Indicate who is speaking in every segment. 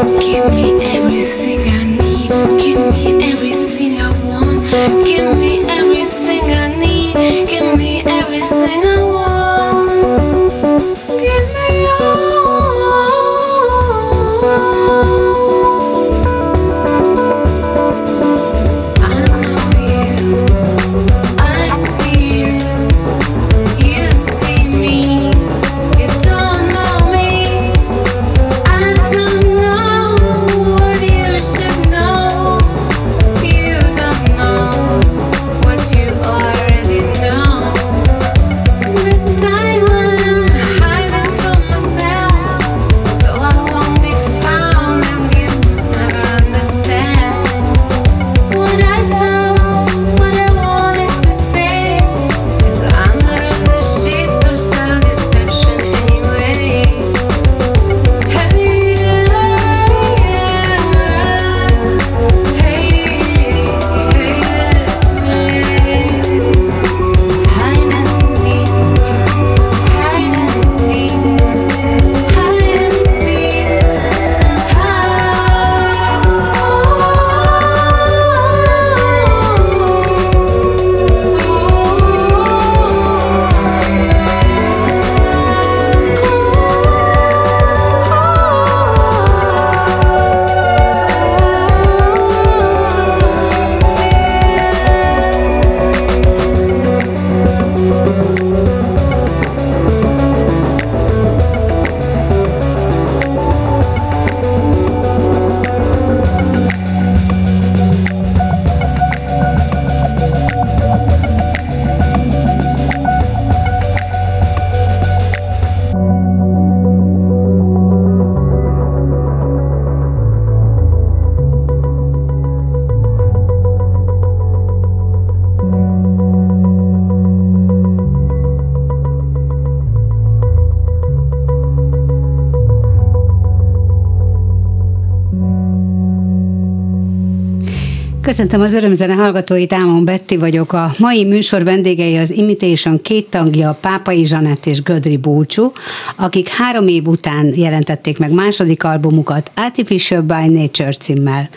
Speaker 1: Give
Speaker 2: me everything I need. Give me everything I want. Give me.
Speaker 3: Köszöntöm az örömzene hallgatóit, Ámon Betti vagyok. A mai műsor vendégei az Imitation két tagja, Pápai Zsanett és Gödri Búcsú, akik három év után jelentették meg második albumukat Artificial by Nature címmel.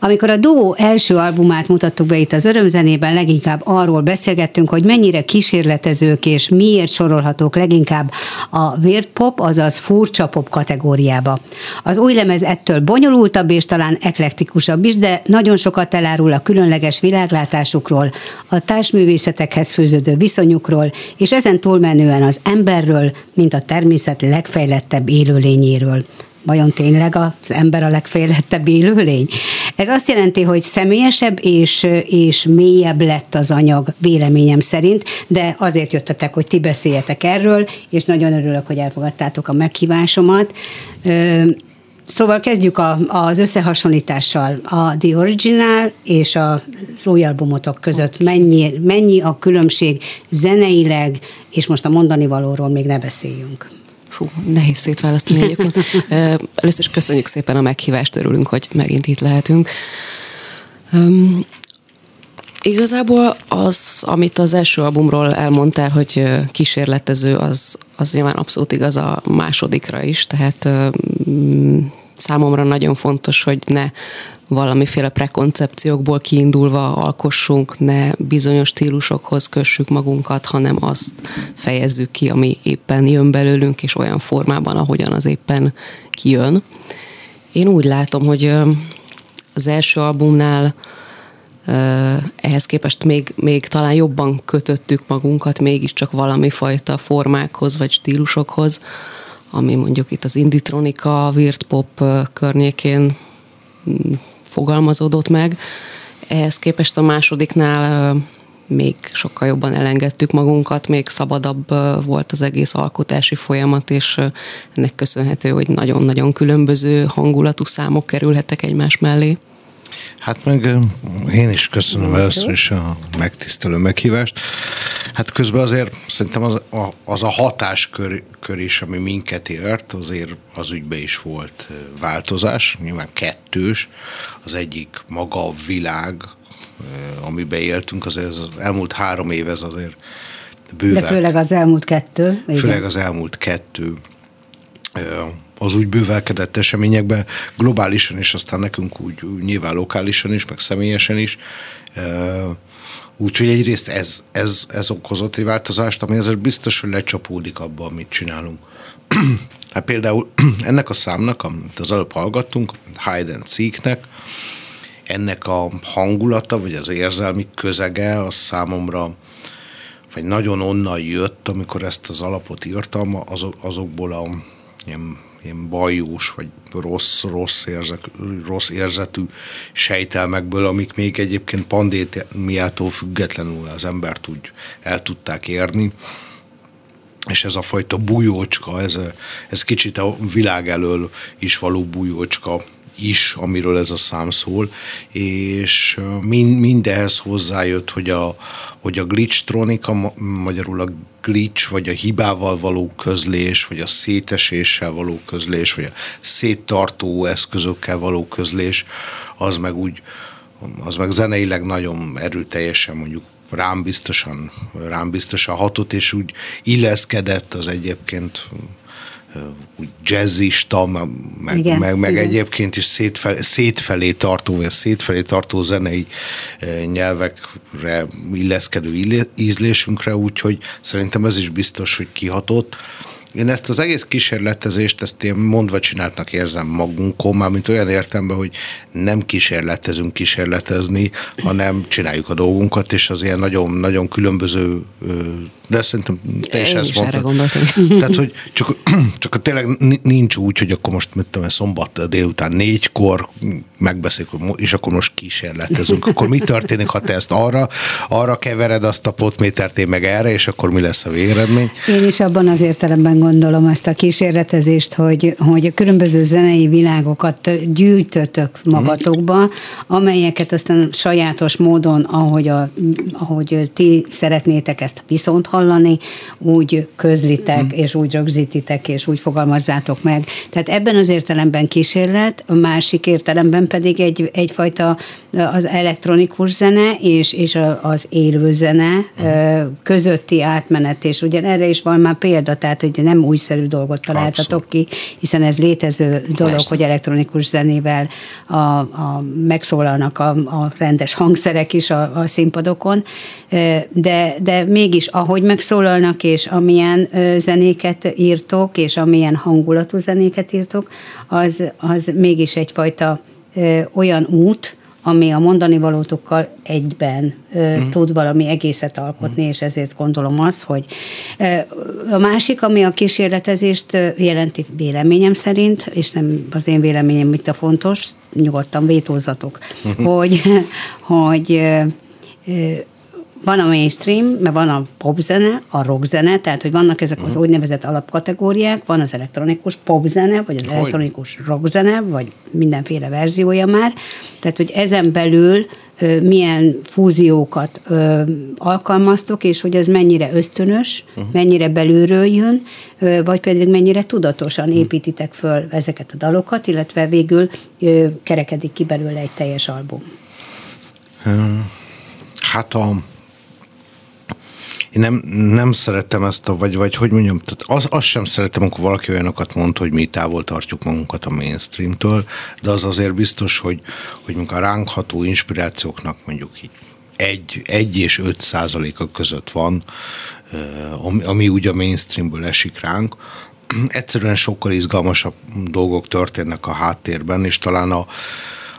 Speaker 3: Amikor a duó első albumát mutattuk be itt az örömzenében, leginkább arról beszélgettünk, hogy mennyire kísérletezők és miért sorolhatók leginkább a weird pop, azaz furcsa pop kategóriába. Az új lemez ettől bonyolultabb és talán eklektikusabb is, de nagyon sokat elárul a különleges világlátásukról, a társművészetekhez főződő viszonyukról, és ezen túlmenően az emberről, mint a természet legfejlettebb élőlényéről. Vajon tényleg az ember a legfejlettebb élőlény? Ez azt jelenti, hogy személyesebb és, és mélyebb lett az anyag véleményem szerint, de azért jöttetek, hogy ti beszéljetek erről, és nagyon örülök, hogy elfogadtátok a meghívásomat. Szóval kezdjük a, az összehasonlítással. A The Original és az új albumotok között mennyi, mennyi a különbség zeneileg, és most a mondani valóról még ne beszéljünk.
Speaker 2: Fú, nehéz szétválasztani egyébként. Először is köszönjük szépen a meghívást, örülünk, hogy megint itt lehetünk. Igazából az, amit az első albumról elmondtál, hogy kísérletező, az, az nyilván abszolút igaz a másodikra is, tehát um, számomra nagyon fontos, hogy ne valamiféle prekoncepciókból kiindulva alkossunk, ne bizonyos stílusokhoz kössük magunkat, hanem azt fejezzük ki, ami éppen jön belőlünk, és olyan formában, ahogyan az éppen kijön. Én úgy látom, hogy az első albumnál ehhez képest még, még talán jobban kötöttük magunkat mégiscsak valami fajta formákhoz vagy stílusokhoz, ami mondjuk itt az inditronika, weird pop környékén mm, fogalmazódott meg. Ehhez képest a másodiknál még sokkal jobban elengedtük magunkat, még szabadabb volt az egész alkotási folyamat, és ennek köszönhető, hogy nagyon-nagyon különböző hangulatú számok kerülhettek egymás mellé.
Speaker 4: Hát meg én is köszönöm először is a megtisztelő meghívást. Hát közben azért szerintem az a, az a hatáskör kör is, ami minket ért, azért az ügybe is volt változás, nyilván kettős. Az egyik maga a világ, amiben éltünk, az, az elmúlt három év ez azért
Speaker 3: bőven. De főleg az elmúlt kettő.
Speaker 4: Igen. Főleg az elmúlt kettő az úgy bővelkedett eseményekben globálisan, és aztán nekünk úgy, úgy nyilván lokálisan is, meg személyesen is. Úgyhogy egyrészt ez, ez, ez okozott egy változást, ami azért biztos, hogy lecsapódik abba, amit csinálunk. hát például ennek a számnak, amit az előbb hallgattunk, Hide and Seek-nek, ennek a hangulata, vagy az érzelmi közege, az számomra vagy nagyon onnan jött, amikor ezt az alapot írtam, azok, azokból a ilyen ilyen bajós, vagy rossz, rossz, érzek, rossz érzetű sejtelmekből, amik még egyébként pandémiától függetlenül az embert úgy el tudták érni. És ez a fajta bujócska, ez, ez kicsit a világ elől is való bujócska is, amiről ez a szám szól, és mind, mindehhez hozzájött, hogy a, hogy a glitchtronika, magyarul a glitch, vagy a hibával való közlés, vagy a széteséssel való közlés, vagy a széttartó eszközökkel való közlés, az meg úgy, az meg zeneileg nagyon erőteljesen mondjuk rám biztosan, rám biztosan hatott, és úgy illeszkedett az egyébként úgy jazzista, meg, igen, meg, meg igen. egyébként is szétfelé, szétfelé tartó, vagy szétfelé tartó zenei nyelvekre illeszkedő ízlésünkre, úgyhogy szerintem ez is biztos, hogy kihatott. Én ezt az egész kísérletezést, ezt én mondva csináltnak érzem magunkon, már mint olyan értemben, hogy nem kísérletezünk kísérletezni, hanem csináljuk a dolgunkat, és az ilyen nagyon, nagyon különböző, de szerintem
Speaker 2: te is én ezt is mondtad.
Speaker 4: Tehát, hogy csak, csak tényleg nincs úgy, hogy akkor most mit tudom, szombat délután négykor megbeszéljük, és akkor most kísérletezünk. Akkor mi történik, ha te ezt arra, arra kevered azt a potmétert, én meg erre, és akkor mi lesz a végeredmény?
Speaker 3: Én is abban az értelemben gondolom ezt a kísérletezést, hogy, hogy a különböző zenei világokat gyűjtötök magatokba, amelyeket aztán sajátos módon, ahogy, a, ahogy ti szeretnétek ezt viszont hallani, úgy közlitek, mm. és úgy rögzítitek, és úgy fogalmazzátok meg. Tehát ebben az értelemben kísérlet, a másik értelemben pedig egy, egyfajta az elektronikus zene és, és az élő zene mm. közötti átmenet, és ugyan erre is van már példa, tehát hogy nem újszerű dolgot találtatok Abszolút. ki, hiszen ez létező dolog, Persze. hogy elektronikus zenével a, a, megszólalnak a, a rendes hangszerek is a, a színpadokon, de, de mégis ahogy megszólalnak, és amilyen zenéket írtok, és amilyen hangulatú zenéket írtok, az, az mégis egyfajta olyan út, ami a mondani valótokkal egyben mm. tud valami egészet alkotni, mm. és ezért gondolom azt, hogy a másik, ami a kísérletezést jelenti véleményem szerint, és nem az én véleményem itt a fontos, nyugodtan vétózatok, mm. hogy, hogy van a mainstream, mert van a popzene, a rockzene, tehát hogy vannak ezek az mhm. úgynevezett alapkategóriák, van az elektronikus popzene, vagy az hogy? elektronikus rockzene, vagy mindenféle verziója már. Tehát, hogy ezen belül milyen fúziókat ö, alkalmaztok, és hogy ez mennyire ösztönös, uh-huh. mennyire belülről jön, ö, vagy pedig mennyire tudatosan építitek föl ezeket a dalokat, illetve végül ö, kerekedik ki belőle egy teljes album.
Speaker 4: Hát a én nem, nem szeretem ezt a, vagy, vagy hogy mondjam, tehát az, azt sem szeretem, amikor valaki olyanokat mond, hogy mi távol tartjuk magunkat a mainstreamtől, de az azért biztos, hogy, hogy mondjuk a ránkható inspirációknak mondjuk így egy, egy és öt százaléka között van, ami, ami úgy a mainstreamből esik ránk, egyszerűen sokkal izgalmasabb dolgok történnek a háttérben, és talán a,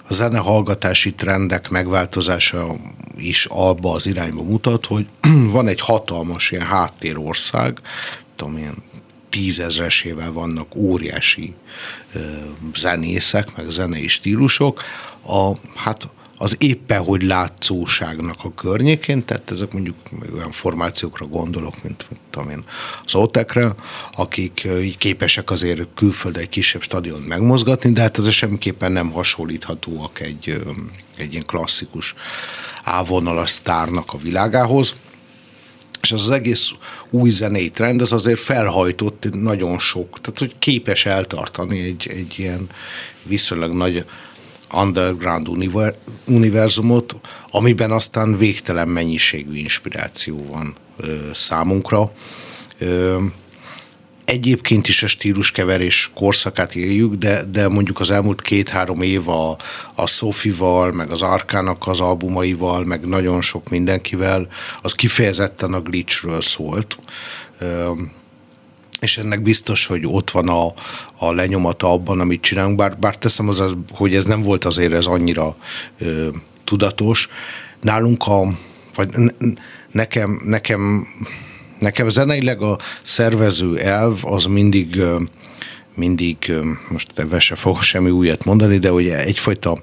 Speaker 4: a zenehallgatási trendek megváltozása is abba az irányba mutat, hogy van egy hatalmas ilyen háttérország, tudom, ilyen tízezresével vannak óriási ö, zenészek, meg zenei stílusok, a, hát az éppen hogy látszóságnak a környékén, tehát ezek mondjuk olyan formációkra gondolok, mint, tudom én, az Otekre, akik képesek azért külföldre egy kisebb stadion megmozgatni, de hát ez semmiképpen nem hasonlíthatóak egy, egy ilyen klasszikus ávonalas sztárnak a világához. És az, az egész új zenei trend, az azért felhajtott nagyon sok, tehát hogy képes eltartani egy, egy ilyen viszonylag nagy underground univerzumot, amiben aztán végtelen mennyiségű inspiráció van ö, számunkra. Ö, egyébként is a stíluskeverés korszakát éljük, de, de mondjuk az elmúlt két-három év a, a Sofival, meg az Arkának az albumaival, meg nagyon sok mindenkivel, az kifejezetten a glitchről szólt. Ö, és ennek biztos, hogy ott van a, a lenyomata abban, amit csinálunk, bár, bár teszem az, hogy ez nem volt azért ez annyira ö, tudatos. Nálunk a, vagy nekem, nekem, nekem zeneileg a szervező elv az mindig, mindig most ebben se fogok semmi újat mondani, de ugye egyfajta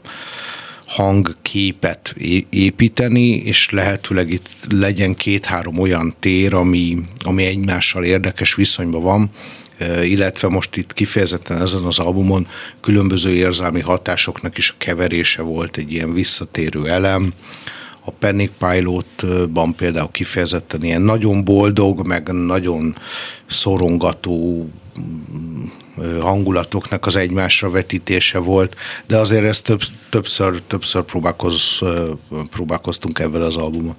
Speaker 4: hangképet építeni, és lehetőleg itt legyen két-három olyan tér, ami, ami egymással érdekes viszonyban van, illetve most itt kifejezetten ezen az albumon különböző érzelmi hatásoknak is a keverése volt egy ilyen visszatérő elem. A Panic Pilotban például kifejezetten ilyen nagyon boldog, meg nagyon szorongató hangulatoknak az egymásra vetítése volt, de azért ezt több, többször, többször próbálkoz, próbálkoztunk ebben az albumon.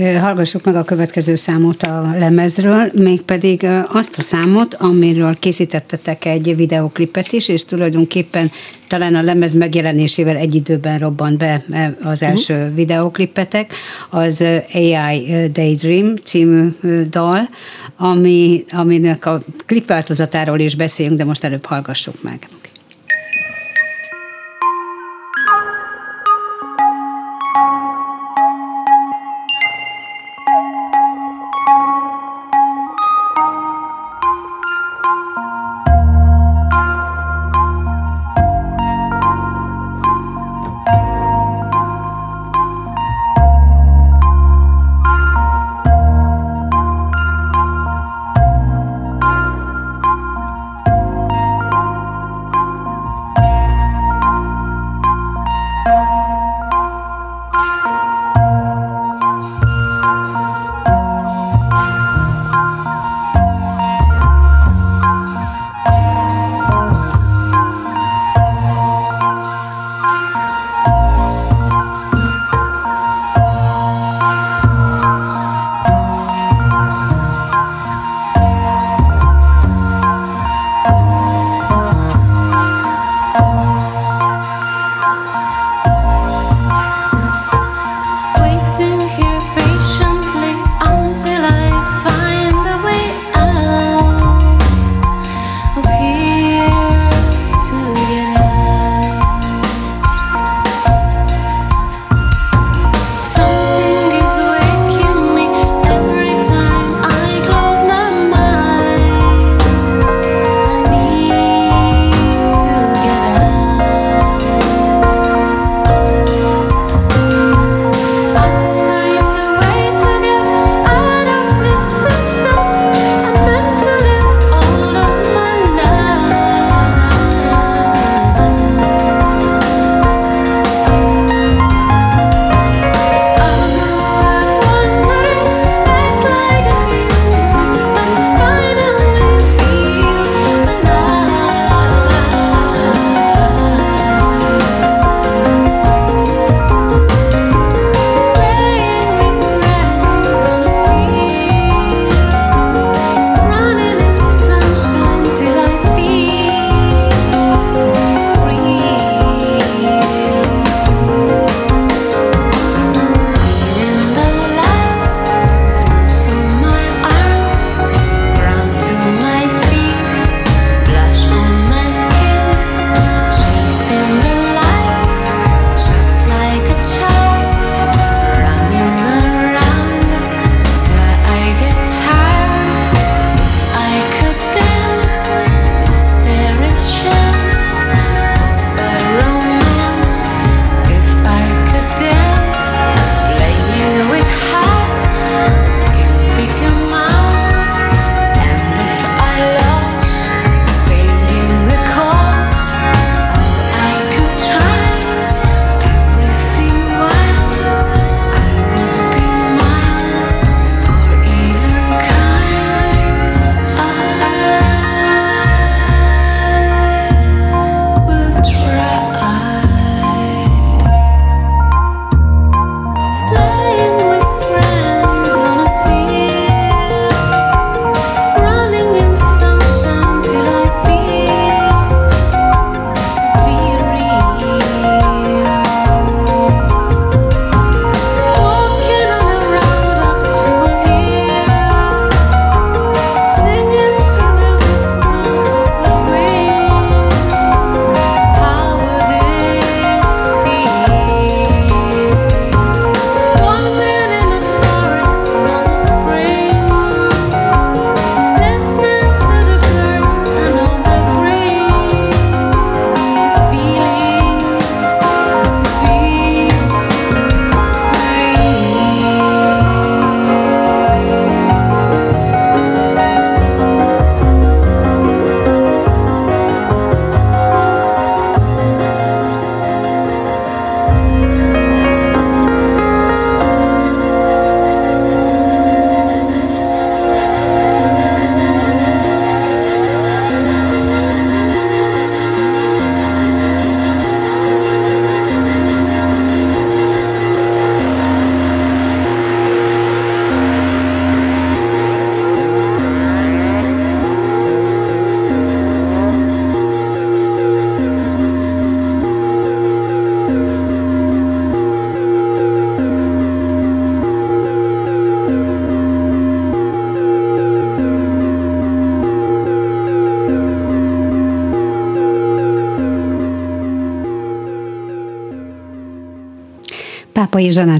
Speaker 3: Hallgassuk meg a következő számot a lemezről, mégpedig azt a számot, amiről készítettetek egy videoklipet is, és tulajdonképpen talán a lemez megjelenésével egy időben robbant be az mhm. első uh-huh. videoklipetek, az AI Daydream című dal, ami, aminek a klipváltozatáról is beszéljünk, de most előbb hallgassuk meg. Pápai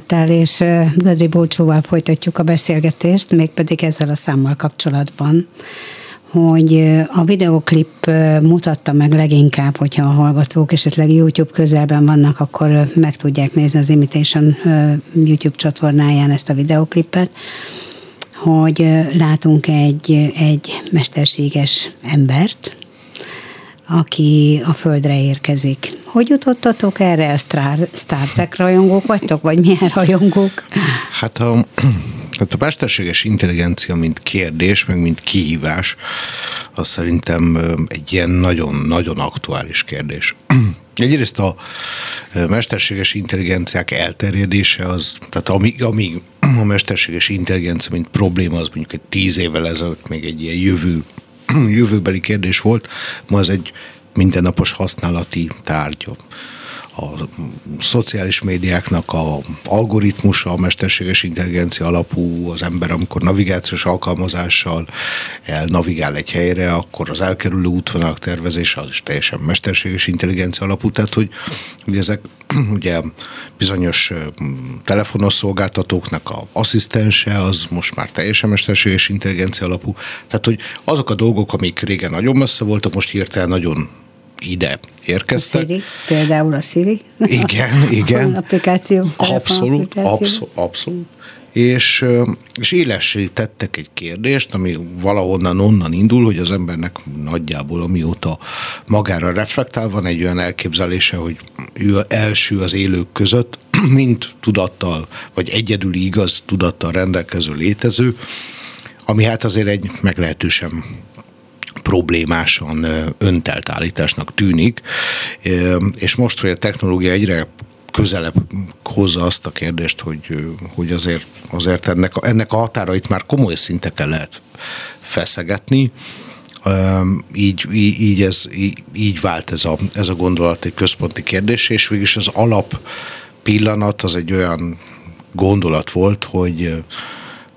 Speaker 3: Zsanettel és Gödri Bócsóval folytatjuk a beszélgetést, mégpedig ezzel a számmal kapcsolatban, hogy a videoklip mutatta meg leginkább, hogyha a hallgatók esetleg YouTube közelben vannak, akkor meg tudják nézni az Imitation YouTube csatornáján ezt a videoklipet, hogy látunk egy, egy mesterséges embert, aki a Földre érkezik. Hogy jutottatok erre? A Star, Star Trek rajongók vagytok, vagy milyen rajongók?
Speaker 4: Hát a, hát a mesterséges intelligencia, mint kérdés, meg mint kihívás, az szerintem egy ilyen nagyon-nagyon aktuális kérdés. Egyrészt a mesterséges intelligenciák elterjedése az, tehát amíg, amíg a mesterséges intelligencia, mint probléma, az mondjuk egy tíz évvel ezelőtt még egy ilyen jövő jövőbeli kérdés volt, ma ez egy mindennapos használati tárgy a szociális médiáknak a algoritmusa, a mesterséges intelligencia alapú, az ember, amikor navigációs alkalmazással elnavigál egy helyre, akkor az elkerülő útvonalak tervezése az is teljesen mesterséges intelligencia alapú, tehát hogy, hogy ezek ugye bizonyos telefonos szolgáltatóknak a asszisztense, az most már teljesen mesterséges intelligencia alapú, tehát hogy azok a dolgok, amik régen nagyon messze voltak, most hirtelen nagyon ide érkeztek.
Speaker 3: A Siri, például a Siri.
Speaker 4: Igen, igen.
Speaker 3: applikáció.
Speaker 4: Abszolút, abszolút, abszolút. És, és élessé tettek egy kérdést, ami valahonnan onnan indul, hogy az embernek nagyjából amióta magára reflektál, van egy olyan elképzelése, hogy ő első az élők között, mint tudattal, vagy egyedüli igaz tudattal rendelkező létező, ami hát azért egy meglehetősen problémásan öntelt állításnak tűnik, és most, hogy a technológia egyre közelebb hozza azt a kérdést, hogy, hogy azért, azért ennek, ennek a határait már komoly szinteken lehet feszegetni, így, így, így, ez, így, így vált ez a, ez a gondolat egy központi kérdés, és végülis az alap pillanat az egy olyan gondolat volt, hogy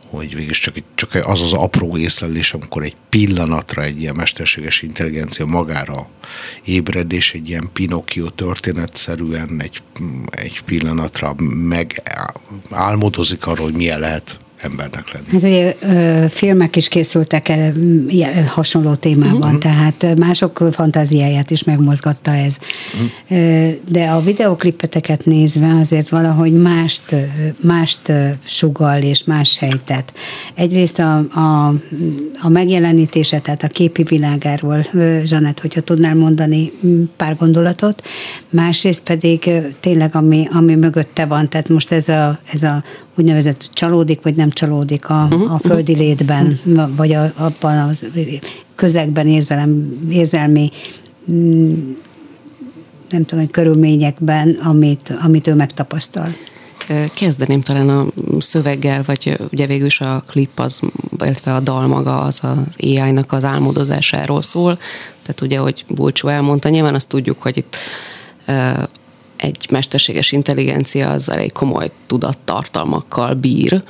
Speaker 4: hogy végülis csak, csak az az apró észlelés, amikor egy pillanatra egy ilyen mesterséges intelligencia magára ébred, és egy ilyen Pinocchio történetszerűen egy, egy pillanatra meg álmodozik arról, hogy milyen lehet embernek lenni.
Speaker 3: Hát ugye filmek is készültek hasonló témában, uh-huh. tehát mások fantáziáját is megmozgatta ez. Uh-huh. De a videoklipeteket nézve azért valahogy mást, mást sugal és más helytet. Egyrészt a, a, a megjelenítése, tehát a képi világáról, Zsanett, hogyha tudnál mondani pár gondolatot, másrészt pedig tényleg ami, ami mögötte van, tehát most ez a, ez a úgynevezett csalódik, vagy nem csalódik a, uh-huh. a földi létben, uh-huh. vagy a, abban az közegben érzelem, érzelmi mm, nem tudom, körülményekben, amit, amit ő megtapasztal.
Speaker 2: Kezdeném talán a szöveggel, vagy ugye végül is a klip, az, illetve a dal maga az az AI-nak az álmodozásáról szól. Tehát ugye, hogy Bulcsó elmondta, nyilván azt tudjuk, hogy itt egy mesterséges intelligencia az elég komoly tudattartalmakkal bír.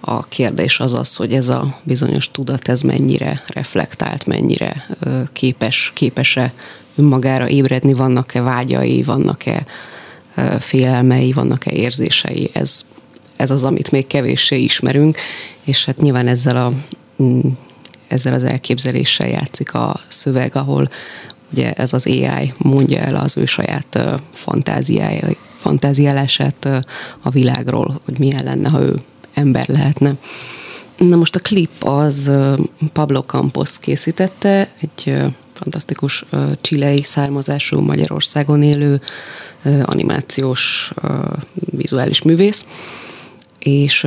Speaker 2: A kérdés az az, hogy ez a bizonyos tudat, ez mennyire reflektált, mennyire képes, képes-e önmagára ébredni, vannak-e vágyai, vannak-e félelmei, vannak-e érzései. Ez, ez az, amit még kevéssé ismerünk, és hát nyilván ezzel a mm, ezzel az elképzeléssel játszik a szöveg, ahol ugye ez az AI mondja el az ő saját fantáziálását a világról, hogy milyen lenne, ha ő ember lehetne. Na most a klip az Pablo Campos készítette, egy fantasztikus csilei származású Magyarországon élő animációs vizuális művész, és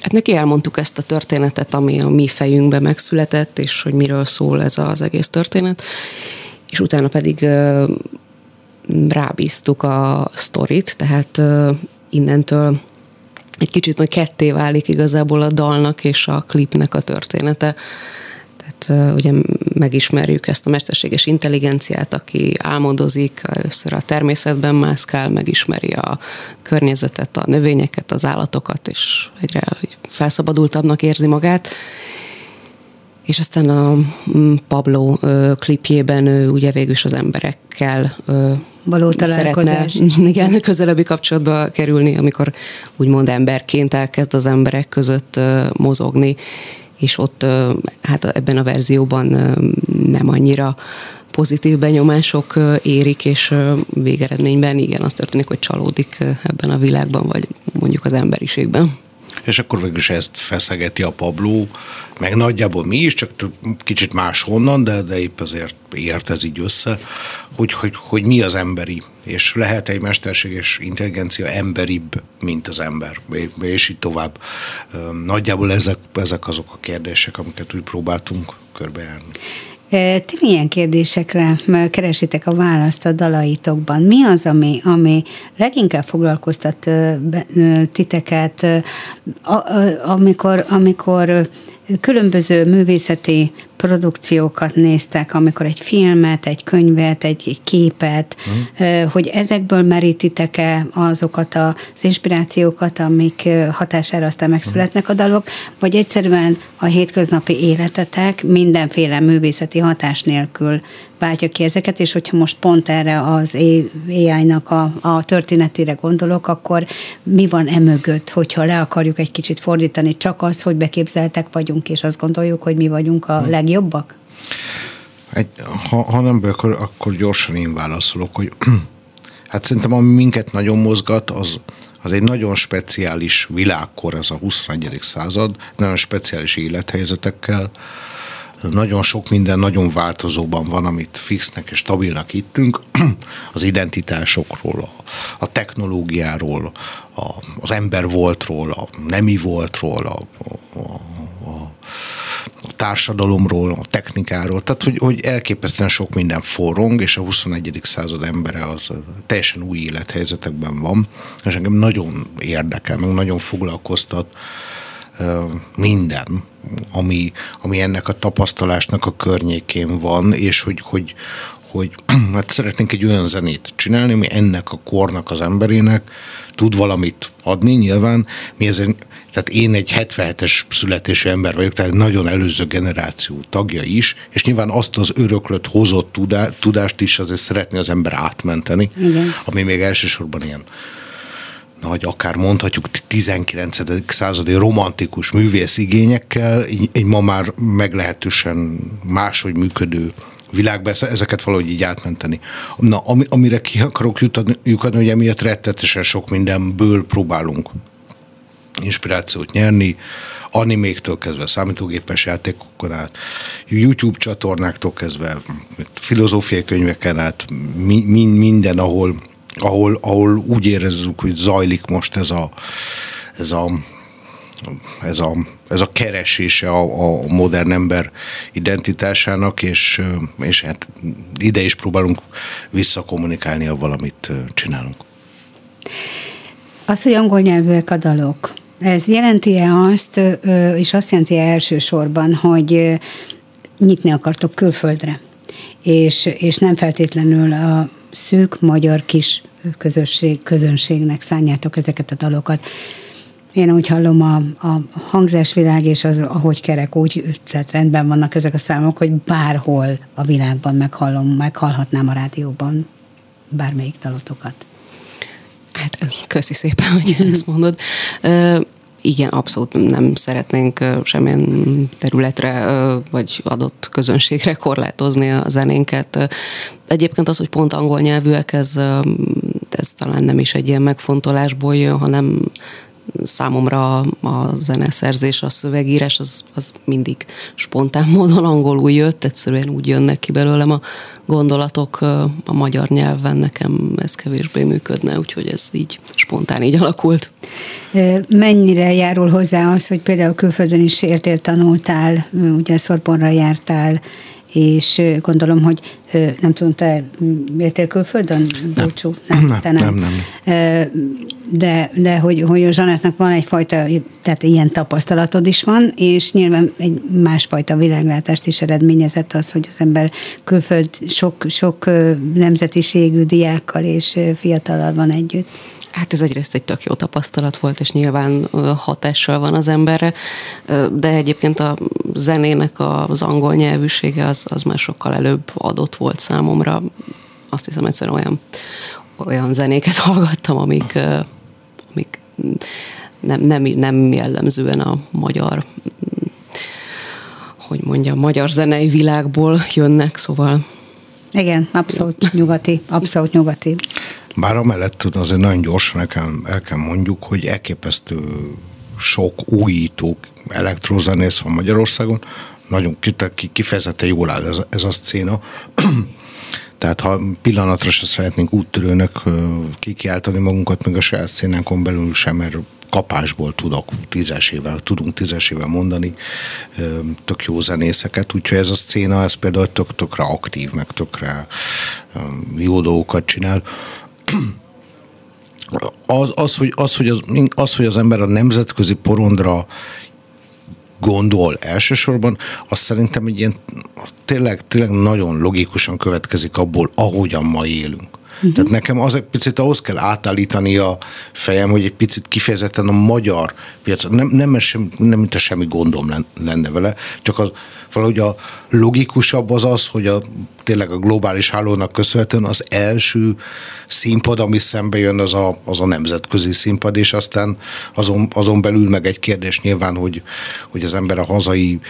Speaker 2: Hát neki elmondtuk ezt a történetet, ami a mi fejünkbe megszületett, és hogy miről szól ez az egész történet, és utána pedig rábíztuk a sztorit, tehát innentől egy kicsit majd ketté válik igazából a dalnak és a klipnek a története. Tehát ugye megismerjük ezt a mesterséges intelligenciát, aki álmodozik, először a természetben mászkál, megismeri a környezetet, a növényeket, az állatokat, és egyre felszabadultabbnak érzi magát. És aztán a mm, Pablo klipjében ugye végül is az emberekkel
Speaker 3: való.
Speaker 2: Szeretne, igen, közelebbi kapcsolatba kerülni, amikor úgymond emberként elkezd az emberek között mozogni, és ott hát ebben a verzióban nem annyira pozitív benyomások érik, és végeredményben igen, az történik, hogy csalódik ebben a világban, vagy mondjuk az emberiségben.
Speaker 4: És akkor végül is ezt feszegeti a Pabló, meg nagyjából mi is, csak kicsit máshonnan, de, de épp azért ért ez így össze, hogy, hogy, hogy mi az emberi, és lehet egy mesterséges intelligencia emberibb, mint az ember, és így tovább. Nagyjából ezek, ezek azok a kérdések, amiket úgy próbáltunk körbejárni.
Speaker 3: Ti milyen kérdésekre keresitek a választ a dalaitokban? Mi az, ami, ami leginkább foglalkoztat titeket, amikor, amikor különböző művészeti produkciókat néztek, amikor egy filmet, egy könyvet, egy, egy képet, uh-huh. hogy ezekből merítitek-e azokat az inspirációkat, amik hatására aztán megszületnek a dalok, vagy egyszerűen a hétköznapi életetek mindenféle művészeti hatás nélkül váltja ki ezeket, és hogyha most pont erre az AI-nak a, a történetére gondolok, akkor mi van emögött, hogyha le akarjuk egy kicsit fordítani, csak az, hogy beképzeltek vagyunk, és azt gondoljuk, hogy mi vagyunk a legjobbak?
Speaker 4: Egy, ha, ha nem be, akkor, akkor gyorsan én válaszolok, hogy hát szerintem ami minket nagyon mozgat, az, az egy nagyon speciális világkor, ez a 21. század, nagyon speciális élethelyzetekkel, nagyon sok minden nagyon változóban van, amit fixnek és stabilnak hittünk, az identitásokról, a, a technológiáról, a, az ember voltról, a nemi voltról, a, a, a, a társadalomról, a technikáról, tehát hogy, hogy elképesztően sok minden forrong, és a 21. század embere az teljesen új élethelyzetekben van, és engem nagyon érdekel, meg nagyon foglalkoztat minden, ami, ami ennek a tapasztalásnak a környékén van, és hogy, hogy, hogy hát szeretnénk egy olyan zenét csinálni, ami ennek a kornak az emberének tud valamit adni, nyilván mi ezen, tehát én egy 77-es születésű ember vagyok, tehát nagyon előző generáció tagja is, és nyilván azt az öröklött, hozott tudást is azért szeretné az ember átmenteni, Igen. ami még elsősorban ilyen nagy, akár mondhatjuk 19. századi romantikus művész igényekkel, egy ma már meglehetősen máshogy működő világba ezeket valahogy így átmenteni. Na, amire ki akarok jutani, jutani hogy emiatt rettetesen sok mindenből próbálunk inspirációt nyerni, animéktől kezdve, számítógépes játékokon át, YouTube csatornáktól kezdve, filozófiai könyveken át, mi, mi, minden, ahol ahol, ahol úgy érezzük, hogy zajlik most ez a, ez a, ez a, ez a keresése a, a modern ember identitásának, és, és hát ide is próbálunk visszakommunikálni a valamit csinálunk.
Speaker 3: Az, hogy angol nyelvűek a dalok, ez jelenti-e azt, és azt jelenti -e elsősorban, hogy nyitni akartok külföldre? És, és nem feltétlenül a szűk magyar kis közösség, közönségnek szánjátok ezeket a dalokat. Én úgy hallom, a, a hangzásvilág és az, ahogy kerek, úgy tehát rendben vannak ezek a számok, hogy bárhol a világban meghallom, meghallhatnám a rádióban bármelyik dalotokat.
Speaker 2: Hát köszi szépen, hogy ezt mondod igen, abszolút nem szeretnénk semmilyen területre vagy adott közönségre korlátozni a zenénket. Egyébként az, hogy pont angol nyelvűek, ez, ez talán nem is egy ilyen megfontolásból jön, hanem számomra a zeneszerzés, a szövegírás az, az mindig spontán módon angolul jött, egyszerűen úgy jönnek ki belőlem a gondolatok a magyar nyelven, nekem ez kevésbé működne, úgyhogy ez így spontán így alakult.
Speaker 3: Mennyire járul hozzá az, hogy például külföldön is értél, tanultál, ugye Szorbonra jártál, és gondolom, hogy nem tudom, te éltél külföldön, Búcsú?
Speaker 4: Nem, nem, nem. nem, nem.
Speaker 3: De, de hogy, hogy a Zsanettnak van egyfajta, tehát ilyen tapasztalatod is van, és nyilván egy másfajta világlátást is eredményezett az, hogy az ember külföld sok, sok nemzetiségű diákkal és fiatallal van együtt.
Speaker 2: Hát ez egyrészt egy tök jó tapasztalat volt, és nyilván hatással van az emberre, de egyébként a zenének az angol nyelvűsége az, az már sokkal előbb adott volt számomra. azt hiszem egyszerűen olyan, olyan zenéket hallgattam, amik, amik nem, nem, nem jellemzően a magyar hogy mondjam, magyar zenei világból jönnek, szóval
Speaker 3: igen, abszolút nyugati, abszolút nyugati.
Speaker 4: Bár amellett azért nagyon gyorsan el kell, el kell mondjuk, hogy elképesztő sok újító elektrozenész van Magyarországon, nagyon kifejezetten jól áll ez, ez a szcéna. Tehát ha pillanatra se szeretnénk úttörőnek kikiáltani magunkat, még a saját szénánkon belül sem, mert kapásból tudok tízesével, tudunk tízesével mondani tök jó zenészeket, úgyhogy ez a szcéna, ez például tök, tökre aktív, meg tökre jó dolgokat csinál. Az, az, hogy, az, hogy az, az, hogy az ember a nemzetközi porondra gondol elsősorban, az szerintem egy ilyen tényleg, tényleg nagyon logikusan következik abból, ahogyan ma élünk. Uh-huh. Tehát nekem az egy picit ahhoz kell átállítani a fejem, hogy egy picit kifejezetten a magyar piac, nem, nem, sem, nem mint a semmi gondom lenne vele, csak az valahogy a logikusabb az az, hogy a, tényleg a globális hálónak köszönhetően az első színpad, ami szembe jön, az a, az a nemzetközi színpad, és aztán azon, azon belül meg egy kérdés nyilván, hogy, hogy az ember a hazai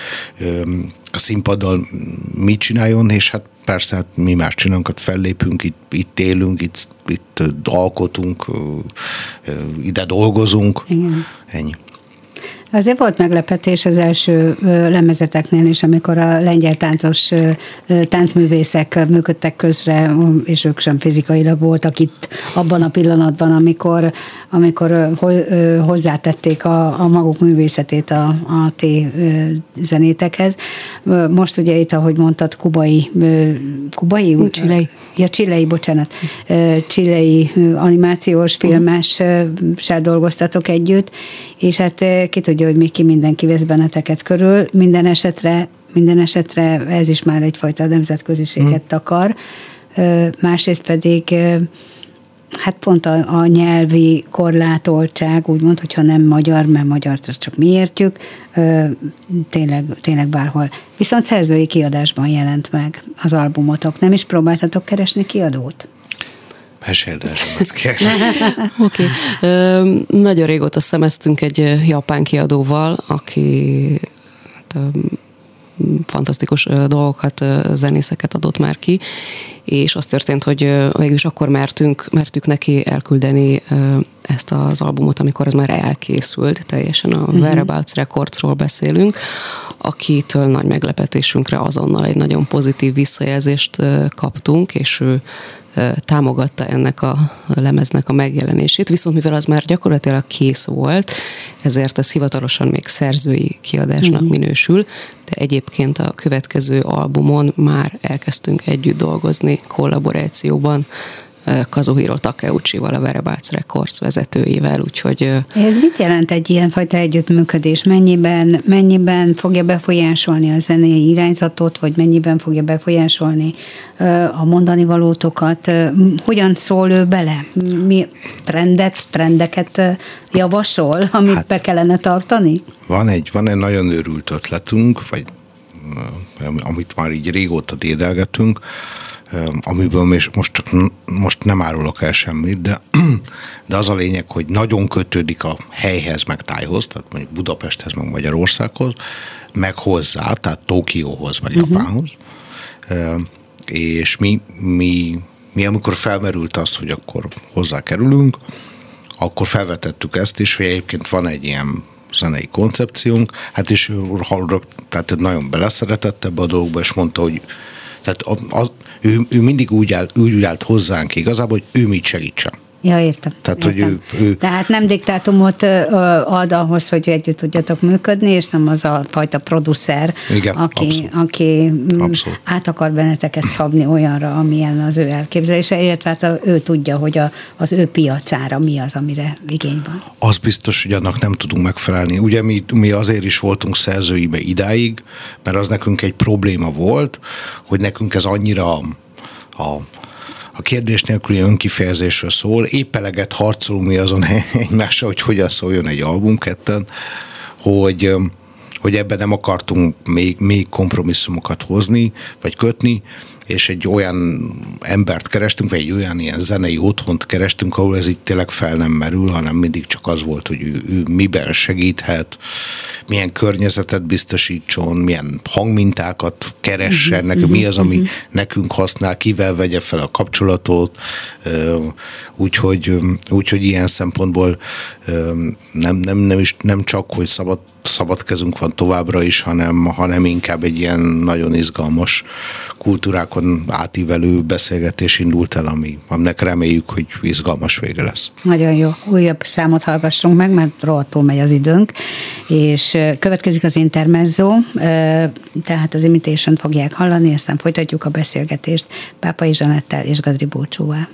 Speaker 4: a színpaddal mit csináljon, és hát persze hát mi más csinálunk, hát fellépünk, itt, itt élünk, itt, itt alkotunk, ide dolgozunk. Igen. Ennyi.
Speaker 3: Azért volt meglepetés az első lemezeteknél is, amikor a lengyel táncos táncművészek működtek közre, és ők sem fizikailag voltak itt abban a pillanatban, amikor, amikor hozzátették a, a maguk művészetét a, a ti zenétekhez. Most ugye itt, ahogy mondtad, kubai, kubai?
Speaker 2: Csilei.
Speaker 3: Ja, csilei, bocsánat. Csilei animációs filmes se dolgoztatok együtt, és hát ki tudja, hogy még ki mindenki vesz benneteket körül. Minden esetre, minden esetre ez is már egyfajta nemzetköziséget hmm. takar. Másrészt pedig hát pont a, a nyelvi korlátoltság, úgymond, hogyha nem magyar, mert magyar csak mi értjük, tényleg, tényleg bárhol. Viszont szerzői kiadásban jelent meg az albumotok. Nem is próbáltatok keresni kiadót?
Speaker 4: Meséld el,
Speaker 2: Oké. okay. Nagyon régóta szemeztünk egy japán kiadóval, aki hát, fantasztikus dolgokat, zenészeket adott már ki, és az történt, hogy végülis akkor mertünk, mertük neki elküldeni ezt az albumot, amikor ez már elkészült, teljesen a uh-huh. Whereabouts Recordsról beszélünk, akitől nagy meglepetésünkre azonnal egy nagyon pozitív visszajelzést kaptunk, és ő támogatta ennek a lemeznek a megjelenését, viszont mivel az már gyakorlatilag kész volt, ezért ez hivatalosan még szerzői kiadásnak uh-huh. minősül, de egyébként a következő albumon már elkezdtünk együtt dolgozni kollaborációban Kazuhiro Takeuchi-val, a Whereabouts Records vezetőjével, úgyhogy...
Speaker 3: Ez mit jelent egy ilyenfajta együttműködés? Mennyiben, mennyiben fogja befolyásolni a zenei irányzatot, vagy mennyiben fogja befolyásolni a mondani valótokat? Hogyan szól ő bele? Mi trendet, trendeket javasol, amit hát, be kellene tartani?
Speaker 4: Van egy, van egy nagyon őrült ötletünk, vagy amit már így régóta dédelgetünk, amiből most, csak, most nem árulok el semmit, de, de az a lényeg, hogy nagyon kötődik a helyhez, meg tájhoz, tehát mondjuk Budapesthez, meg Magyarországhoz, meg hozzá, tehát Tokióhoz, vagy uh-huh. Japánhoz. És mi, mi, mi, amikor felmerült az, hogy akkor hozzá kerülünk, akkor felvetettük ezt is, hogy egyébként van egy ilyen zenei koncepciónk, hát és ő tehát nagyon beleszeretett ebbe a dolgokba, és mondta, hogy tehát az, ő, ő mindig úgy állt, úgy állt hozzánk igazából, hogy ő mit segítsen.
Speaker 3: Ja, értem.
Speaker 4: Tehát,
Speaker 3: értem.
Speaker 4: hogy ő, ő...
Speaker 3: Tehát nem diktátumot ad ahhoz, hogy együtt tudjatok működni, és nem az a fajta producer, Igen, aki, abszolút. aki mm, abszolút. át akar benneteket szabni olyanra, amilyen az ő elképzelése, illetve hát ő tudja, hogy a, az ő piacára mi az, amire igény van.
Speaker 4: Az biztos, hogy annak nem tudunk megfelelni. Ugye mi, mi azért is voltunk szerzőibe idáig, mert az nekünk egy probléma volt, hogy nekünk ez annyira a a kérdés nélküli önkifejezésről szól. Épp eleget harcolunk mi azon egymással, hogy hogyan szóljon egy album ketten, hogy, hogy ebben nem akartunk még, még kompromisszumokat hozni, vagy kötni, és egy olyan embert kerestünk, vagy egy olyan ilyen zenei otthont kerestünk, ahol ez így tényleg fel nem merül, hanem mindig csak az volt, hogy ő, ő miben segíthet, milyen környezetet biztosítson, milyen hangmintákat keressen, uh-huh, neki, mi az, ami uh-huh. nekünk használ, kivel vegye fel a kapcsolatot, úgyhogy, úgyhogy ilyen szempontból nem, nem, nem, is, nem csak, hogy szabad szabad kezünk van továbbra is, hanem, hanem inkább egy ilyen nagyon izgalmas kultúrákon átívelő beszélgetés indult el, ami, aminek reméljük, hogy izgalmas vége lesz.
Speaker 2: Nagyon jó. Újabb számot hallgassunk meg, mert rohadtul megy az időnk, és következik az intermezzo, tehát az imitation fogják hallani, aztán folytatjuk a beszélgetést Pápai Zsanettel és Gadri Bócsúval.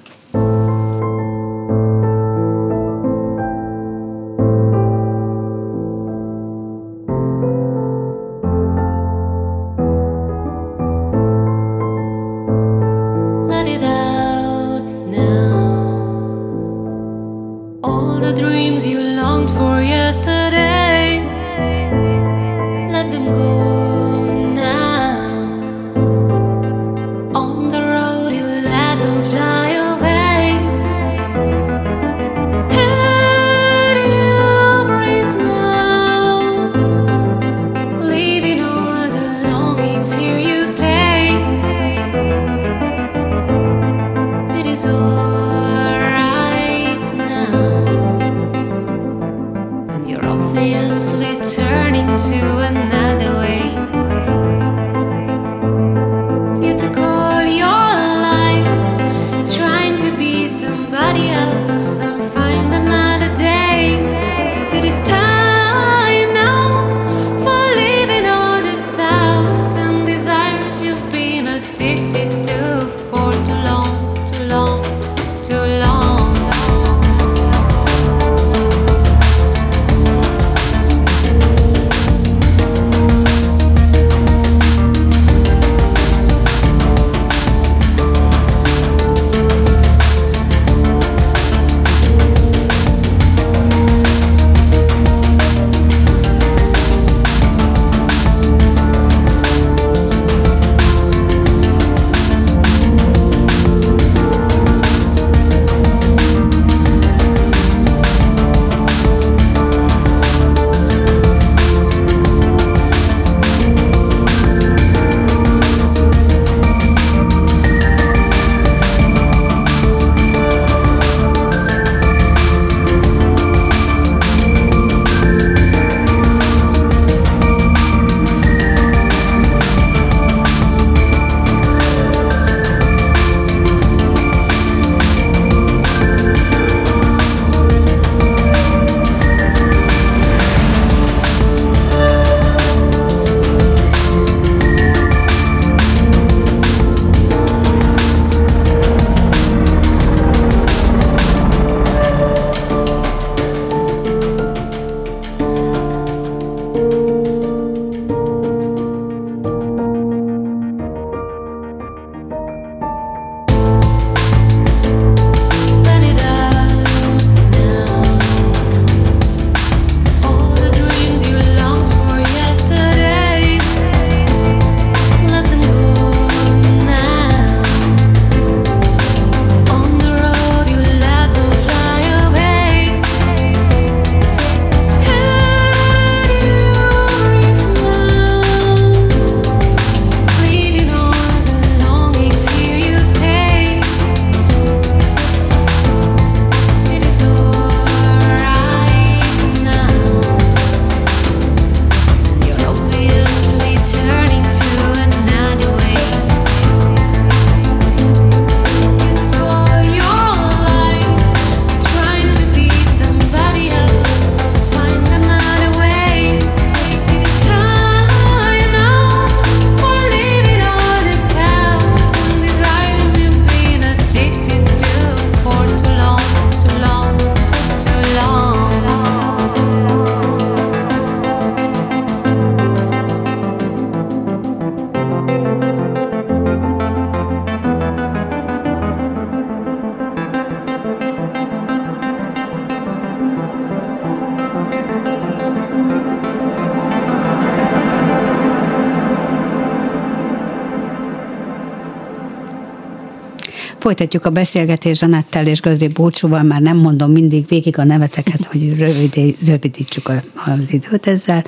Speaker 3: Folytatjuk a beszélgetést Zsanettel és Gödri Bócsúval, már nem mondom mindig végig a neveteket, hogy rövid, rövidítsük az időt ezzel.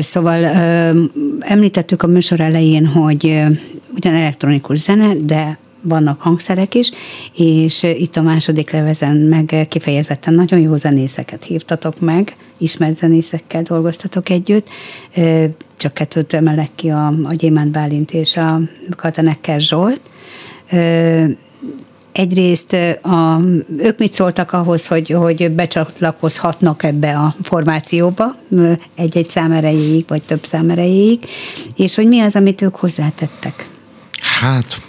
Speaker 3: Szóval említettük a műsor elején, hogy ugyan elektronikus zene, de vannak hangszerek is, és itt a második levezen meg kifejezetten nagyon jó zenészeket hívtatok meg, ismert zenészekkel dolgoztatok együtt, csak kettőt emelek ki a, a Gyémánt Bálint és a Katanekker Zsolt. Egyrészt a, ők mit szóltak ahhoz, hogy, hogy becsatlakozhatnak ebbe a formációba egy-egy szám erejéig, vagy több szám erejéig, és hogy mi az, amit ők hozzátettek?
Speaker 4: Hát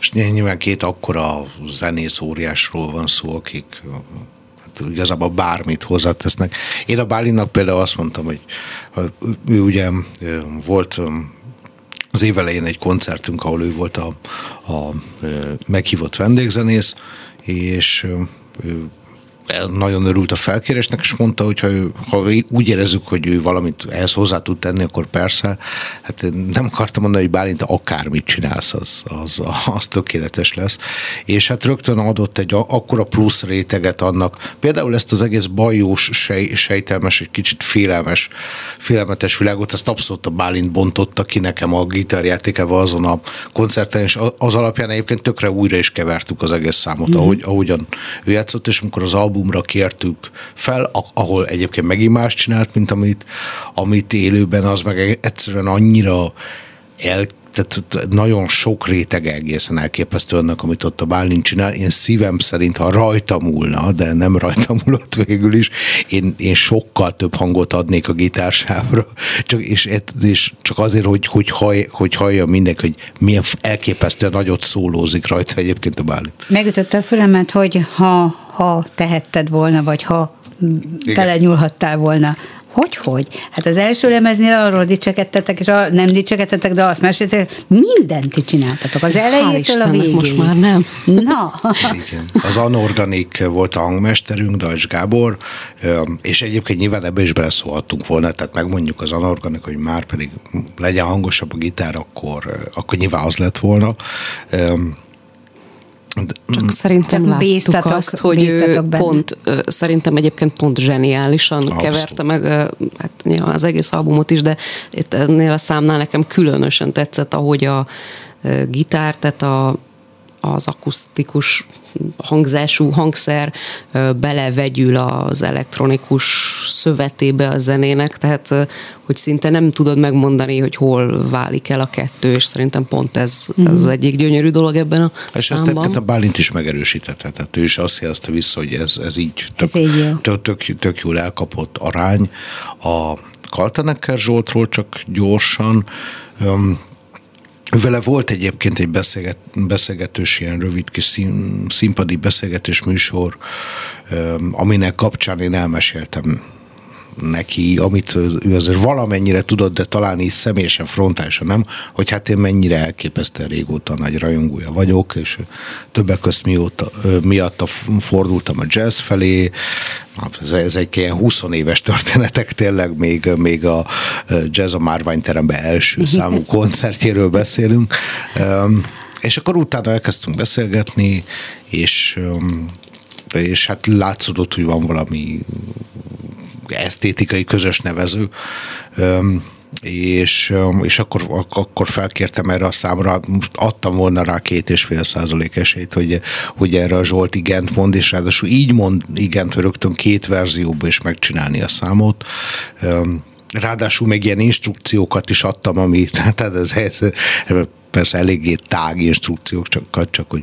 Speaker 4: és nyilván két akkora zenész óriásról van szó, akik hát igazából bármit hozzátesznek. Én a Bálinnak például azt mondtam, hogy ő ugye volt az év elején egy koncertünk, ahol ő volt a, a meghívott vendégzenész, és nagyon örült a felkérésnek, és mondta, hogy ha, ő, ha úgy érezzük, hogy ő valamit ehhez hozzá tud tenni, akkor persze, hát nem akartam mondani, hogy Bálint akármit csinálsz, az, az, az tökéletes lesz. És hát rögtön adott egy akkora plusz réteget annak, például ezt az egész bajós, sej, sejtelmes, egy kicsit félelmes, félelmetes világot, ezt abszolút a Bálint bontotta ki nekem a gitárjátékával azon a koncerten, és az alapján egyébként tökre újra is kevertük az egész számot, mm. ahogy, ahogyan ő játszott, és amikor az album albumra kértük fel, ahol egyébként megint más csinált, mint amit, amit élőben, az meg egyszerűen annyira el, tehát nagyon sok rétege egészen elképesztő annak, amit ott a Bálint csinál. Én szívem szerint, ha rajta múlna, de nem rajta múlott végül is, én, én sokkal több hangot adnék a gitársávra, csak, és, és csak azért, hogy, hogy, hall, hogy hallja mindenki, hogy milyen elképesztően nagyot szólózik rajta egyébként a Bálint.
Speaker 3: Megütötte a fülemet, hogy ha, ha tehetted volna, vagy ha belenyúlhattál volna hogy, hogy? Hát az első lemeznél arról dicsekedtetek, és a, nem dicsekedtetek, de azt meséltek, mindent ti csináltatok, az elejétől a végéig.
Speaker 2: most már nem.
Speaker 3: Na.
Speaker 4: Igen. Az anorganik volt a hangmesterünk, Dajcs Gábor, és egyébként nyilván ebbe is beleszólhattunk volna, tehát megmondjuk az anorganik, hogy már pedig legyen hangosabb a gitár, akkor, akkor nyilván az lett volna.
Speaker 2: Csak mm. szerintem Csak láttuk bíztatok, azt, hogy ő pont, szerintem egyébként pont zseniálisan Abszolút. keverte meg hát nyilván az egész albumot is, de itt ennél a számnál nekem különösen tetszett, ahogy a gitár, tehát a, az akusztikus hangzású hangszer belevegyül az elektronikus szövetébe a zenének, tehát hogy szinte nem tudod megmondani, hogy hol válik el a kettő, és szerintem pont ez, mm. ez az egyik gyönyörű dolog ebben a és számban.
Speaker 4: ezt a Bálint is megerősítette, tehát ő is azt jelzte vissza, hogy ez, ez így tök, ez így jó. Tök, tök, tök jól elkapott arány. A Kaltenecker Zsoltról csak gyorsan, vele volt egyébként egy beszélget, beszélgetős, ilyen rövid kis szín, színpadi beszélgetés műsor, aminek kapcsán én elmeséltem neki, amit ő azért valamennyire tudott, de talán így személyesen, frontálisan nem, hogy hát én mennyire elképesztően régóta nagy rajongója vagyok, és többek között mióta, miatt fordultam a jazz felé, ez, ez egy ilyen 20 éves történetek, tényleg még, még a Jazz a Márványteremben első számú koncertjéről beszélünk. És akkor utána elkezdtünk beszélgetni, és és hát látszódott, hogy van valami esztétikai közös nevező és, és akkor, akkor felkértem erre a számra, adtam volna rá két és fél százalék esélyt, hogy, hogy erre a Zsolt igent mond, és ráadásul így mond igent, hogy rögtön két verzióban is megcsinálni a számot. Ráadásul még ilyen instrukciókat is adtam, ami, tehát ez, ez persze eléggé tág instrukciókat, csak hogy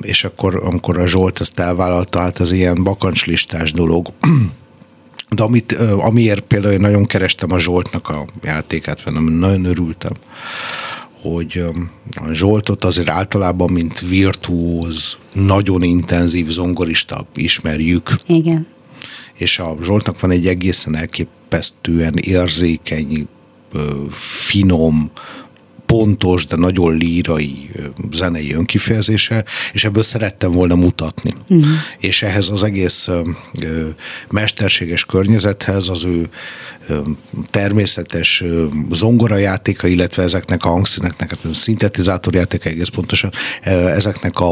Speaker 4: és akkor, amikor a Zsolt ezt elvállalta, hát az ilyen bakancslistás dolog, de amit, amiért például én nagyon kerestem a Zsoltnak a játékát, mert nagyon örültem, hogy a Zsoltot azért általában, mint virtuóz, nagyon intenzív zongorista ismerjük.
Speaker 3: Igen.
Speaker 4: És a Zsoltnak van egy egészen elképesztően érzékeny, finom, pontos, de nagyon lírai zenei önkifejezése, és ebből szerettem volna mutatni. Uh-huh. És ehhez az egész mesterséges környezethez az ő természetes zongorajátéka, illetve ezeknek a hangszíneknek, hát a szintetizátorjátéka egész pontosan, ezeknek a,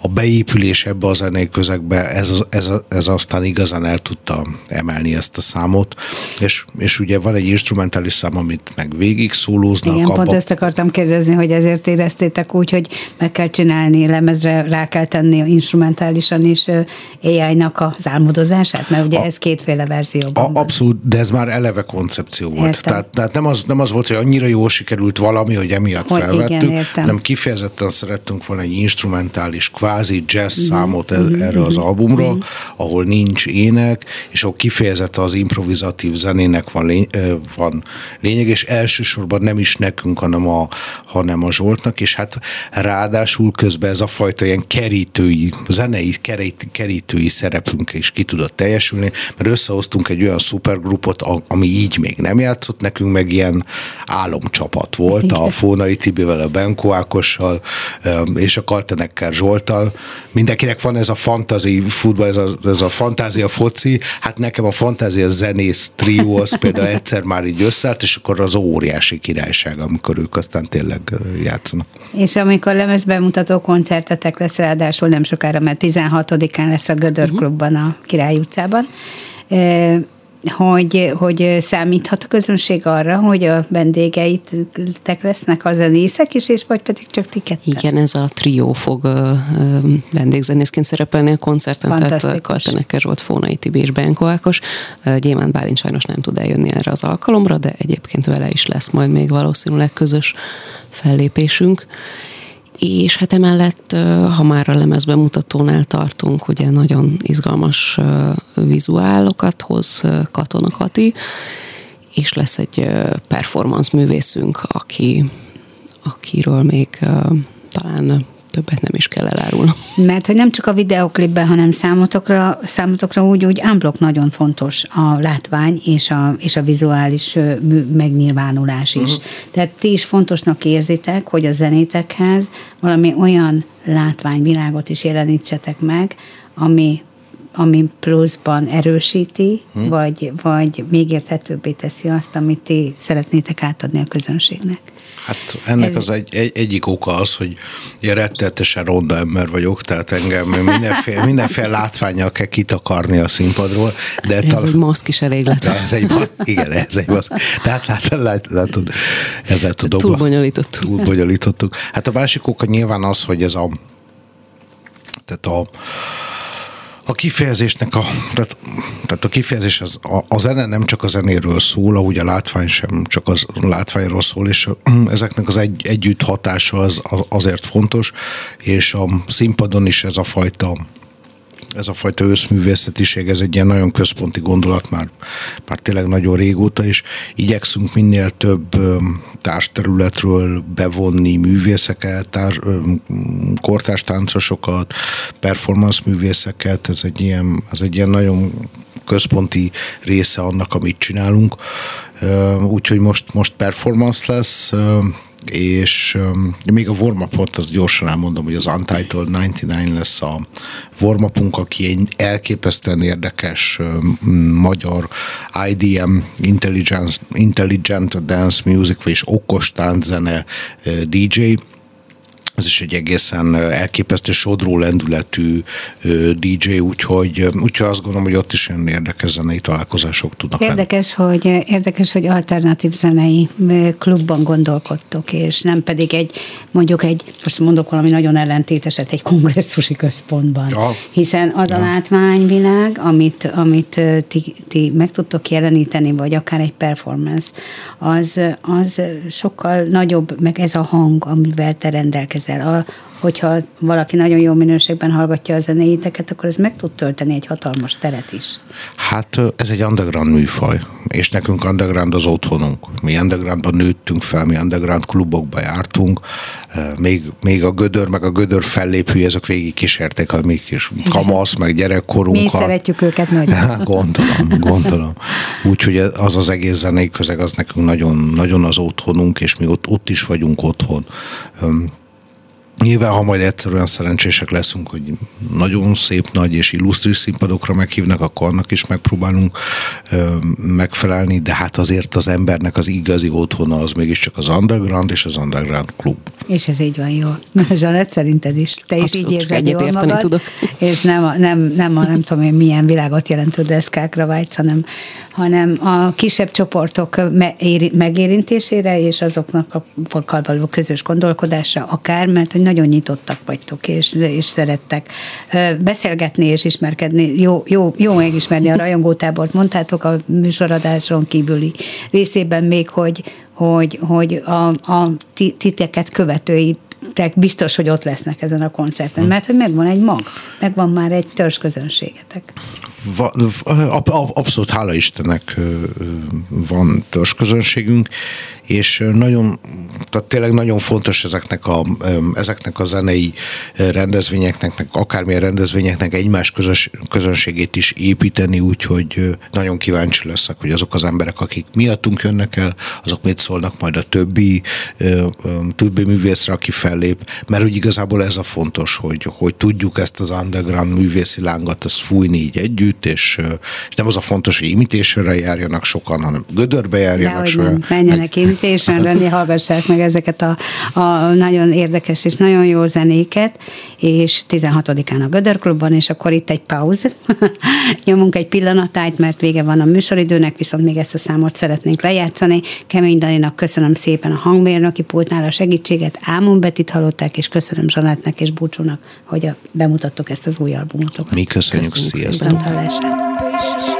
Speaker 4: a beépülés ebbe a zenei közegbe, ez, ez, ez aztán igazán el tudta emelni ezt a számot, és, és ugye van egy instrumentális szám, amit meg végig szólóznak.
Speaker 3: Igen, abba... pont ezt akartam kérdezni, hogy ezért éreztétek úgy, hogy meg kell csinálni, lemezre rá kell tenni instrumentálisan is AI-nak az álmodozását, mert ugye a, ez kétféle verzióban.
Speaker 4: A, abszolút, de ez már eleve koncepció volt. Tehát, tehát nem, az, nem az volt, hogy annyira jól sikerült valami, hogy emiatt hogy felvettük, igen, hanem kifejezetten szerettünk volna egy instrumentális, kvázi jazz mm-hmm. számot mm-hmm. erre az albumra, mm-hmm. ahol nincs ének, és ahol kifejezetten az improvizatív zenének van, lény, van lényeg, és elsősorban nem is nekünk, hanem a, hanem a Zsoltnak, és hát ráadásul közben ez a fajta ilyen kerítői, zenei kerít, kerítői szerepünk is ki tudott teljesülni, mert összehoztunk egy olyan szupergrupot, ami így még nem játszott, nekünk meg ilyen álomcsapat volt, Igen. a Fónai Tibivel, a Benko Ákossal és a Kaltenekkel Zsoltal. Mindenkinek van ez a fantazi futball, ez a, ez a fantázia foci, hát nekem a fantázia zenész trió az például egyszer már így összeállt, és akkor az óriási királyság, amikor ők aztán tényleg játszanak.
Speaker 3: És amikor lemezbemutató koncertetek lesz, ráadásul nem sokára, mert 16-án lesz a Gödör mhm. Klubban a Király utcában, hogy, hogy számíthat a közönség arra, hogy a vendégeitek lesznek a zenészek is, és vagy pedig csak ti ketten?
Speaker 2: Igen, ez a trió fog vendégzenészként szerepelni a koncerten, tehát Kaltenekes volt Fónai Tibi és Benko Ákos. Gyémánt Bálint sajnos nem tud eljönni erre az alkalomra, de egyébként vele is lesz majd még valószínűleg közös fellépésünk és hát emellett, ha már a lemezbemutatónál tartunk, ugye nagyon izgalmas vizuálokat hoz Katona Kati, és lesz egy performance művészünk, aki, akiről még talán többet nem is kell elárulnom.
Speaker 3: Mert hogy nem csak a videoklipben, hanem számotokra, számotokra úgy, úgy unblock nagyon fontos a látvány és a, és a vizuális megnyilvánulás is. Uh-huh. Tehát ti is fontosnak érzitek, hogy a zenétekhez valami olyan látványvilágot is jelenítsetek meg, ami ami pluszban erősíti, hmm. vagy, vagy még érthetőbbé teszi azt, amit ti szeretnétek átadni a közönségnek.
Speaker 4: Hát ennek Ez... az egy, egy, egyik oka az, hogy ilyen rettetesen ronda ember vagyok, tehát engem mindenféle, mindenféle látványjal kell kitakarni a színpadról.
Speaker 2: De ez tal- egy maszk is elég lett.
Speaker 4: Ez egy, igen, ez egy maszk. Tehát látod, lát, látod ezzel tudom.
Speaker 2: Túl bonyolítottuk.
Speaker 4: Túl bonyolítottuk. Hát a másik oka nyilván az, hogy ez a tehát a a kifejezésnek a, tehát, tehát a kifejezés, az, a, a zene nem csak a zenéről szól, ahogy a látvány sem csak az látványról szól, és ezeknek az egy, együtt hatása az, az azért fontos, és a színpadon is ez a fajta ez a fajta összművészetiség, ez egy ilyen nagyon központi gondolat már, már tényleg nagyon régóta, és igyekszünk minél több társterületről bevonni művészeket, tár, kortárs táncosokat, performance művészeket, ez egy ilyen, ez egy ilyen nagyon központi része annak, amit csinálunk. Úgyhogy most, most performance lesz, és um, még a warm az gyorsan elmondom, hogy az Untitled 99 lesz a warm aki egy elképesztően érdekes um, magyar IDM, Intelligent, Intelligent Dance Music, és okos tánczene uh, DJ, ez is egy egészen elképesztő sodró lendületű DJ, úgyhogy, úgyhogy azt gondolom, hogy ott is ilyen érdekes zenei találkozások tudnak
Speaker 3: Érdekes, lenni. hogy, érdekes, hogy alternatív zenei klubban gondolkodtok, és nem pedig egy, mondjuk egy, most mondok valami nagyon ellentéteset, egy kongresszusi központban. Ja. Hiszen az ja. a látványvilág, amit, amit ti, ti meg tudtok jeleníteni, vagy akár egy performance, az, az sokkal nagyobb, meg ez a hang, amivel te rendelkezel ezzel. A, hogyha valaki nagyon jó minőségben hallgatja a zenéiteket, akkor ez meg tud tölteni egy hatalmas teret is.
Speaker 4: Hát ez egy underground műfaj, és nekünk underground az otthonunk. Mi undergroundban nőttünk fel, mi underground klubokba jártunk, még, még a gödör, meg a gödör fellépő, ezek végig kísérték a mi kis kamasz, meg gyerekkorunkat. Mi
Speaker 3: szeretjük őket nagyon.
Speaker 4: gondolom, gondolom. Úgyhogy az az egész zenei közeg, az nekünk nagyon, nagyon az otthonunk, és mi ott, ott is vagyunk otthon. Nyilván, ha majd egyszer olyan szerencsések leszünk, hogy nagyon szép, nagy és illusztris színpadokra meghívnak, akkor annak is megpróbálunk ö, megfelelni, de hát azért az embernek az igazi otthona az mégiscsak az underground és az underground klub.
Speaker 3: És ez így van jól. Zsanett, szerinted is? Te is
Speaker 2: Abszolút,
Speaker 3: így érzed
Speaker 2: jól magad,
Speaker 3: tudok. és nem, a, nem, nem, a, nem tudom én milyen világot jelentő deszkákra vágysz, hanem, hanem a kisebb csoportok megérintésére és azoknak a való közös gondolkodásra akár, mert hogy nagyon nyitottak vagytok, és, és szerettek beszélgetni és ismerkedni. Jó, jó, jó megismerni a rajongótábort. Mondtátok a műsoradáson kívüli részében még, hogy, hogy, hogy a, a titeket követői te biztos, hogy ott lesznek ezen a koncerten, mert hogy megvan egy mag, megvan már egy törzs közönségetek.
Speaker 4: Va, abszolút hála Istennek van törzsközönségünk, és nagyon, tehát tényleg nagyon fontos ezeknek a, ezeknek a zenei rendezvényeknek, meg akármilyen rendezvényeknek egymás közös, közönségét is építeni, úgyhogy nagyon kíváncsi leszek, hogy azok az emberek, akik miattunk jönnek el, azok mit szólnak majd a többi, többi művészre, aki fellép, mert úgy igazából ez a fontos, hogy, hogy tudjuk ezt az underground művészi lángot ezt fújni így együtt, és, és nem az a fontos, hogy imitésenre járjanak sokan, hanem gödörbe járjanak sokan.
Speaker 3: Menjenek meg Invitation-re, hallgassák meg ezeket a, a nagyon érdekes és nagyon jó zenéket, és 16-án a Gödörklubban, és akkor itt egy pauz. Nyomunk egy pillanatájt, mert vége van a műsoridőnek, viszont még ezt a számot szeretnénk lejátszani. Kemény Daninak köszönöm szépen a hangmérnöki pultnál a segítséget, Ámon Betit hallották, és köszönöm Zsanátnak és Búcsúnak, hogy a, bemutattok ezt az új albumotokat.
Speaker 4: Mi köszönjük, köszönjük sziasztok!
Speaker 5: Örömzene.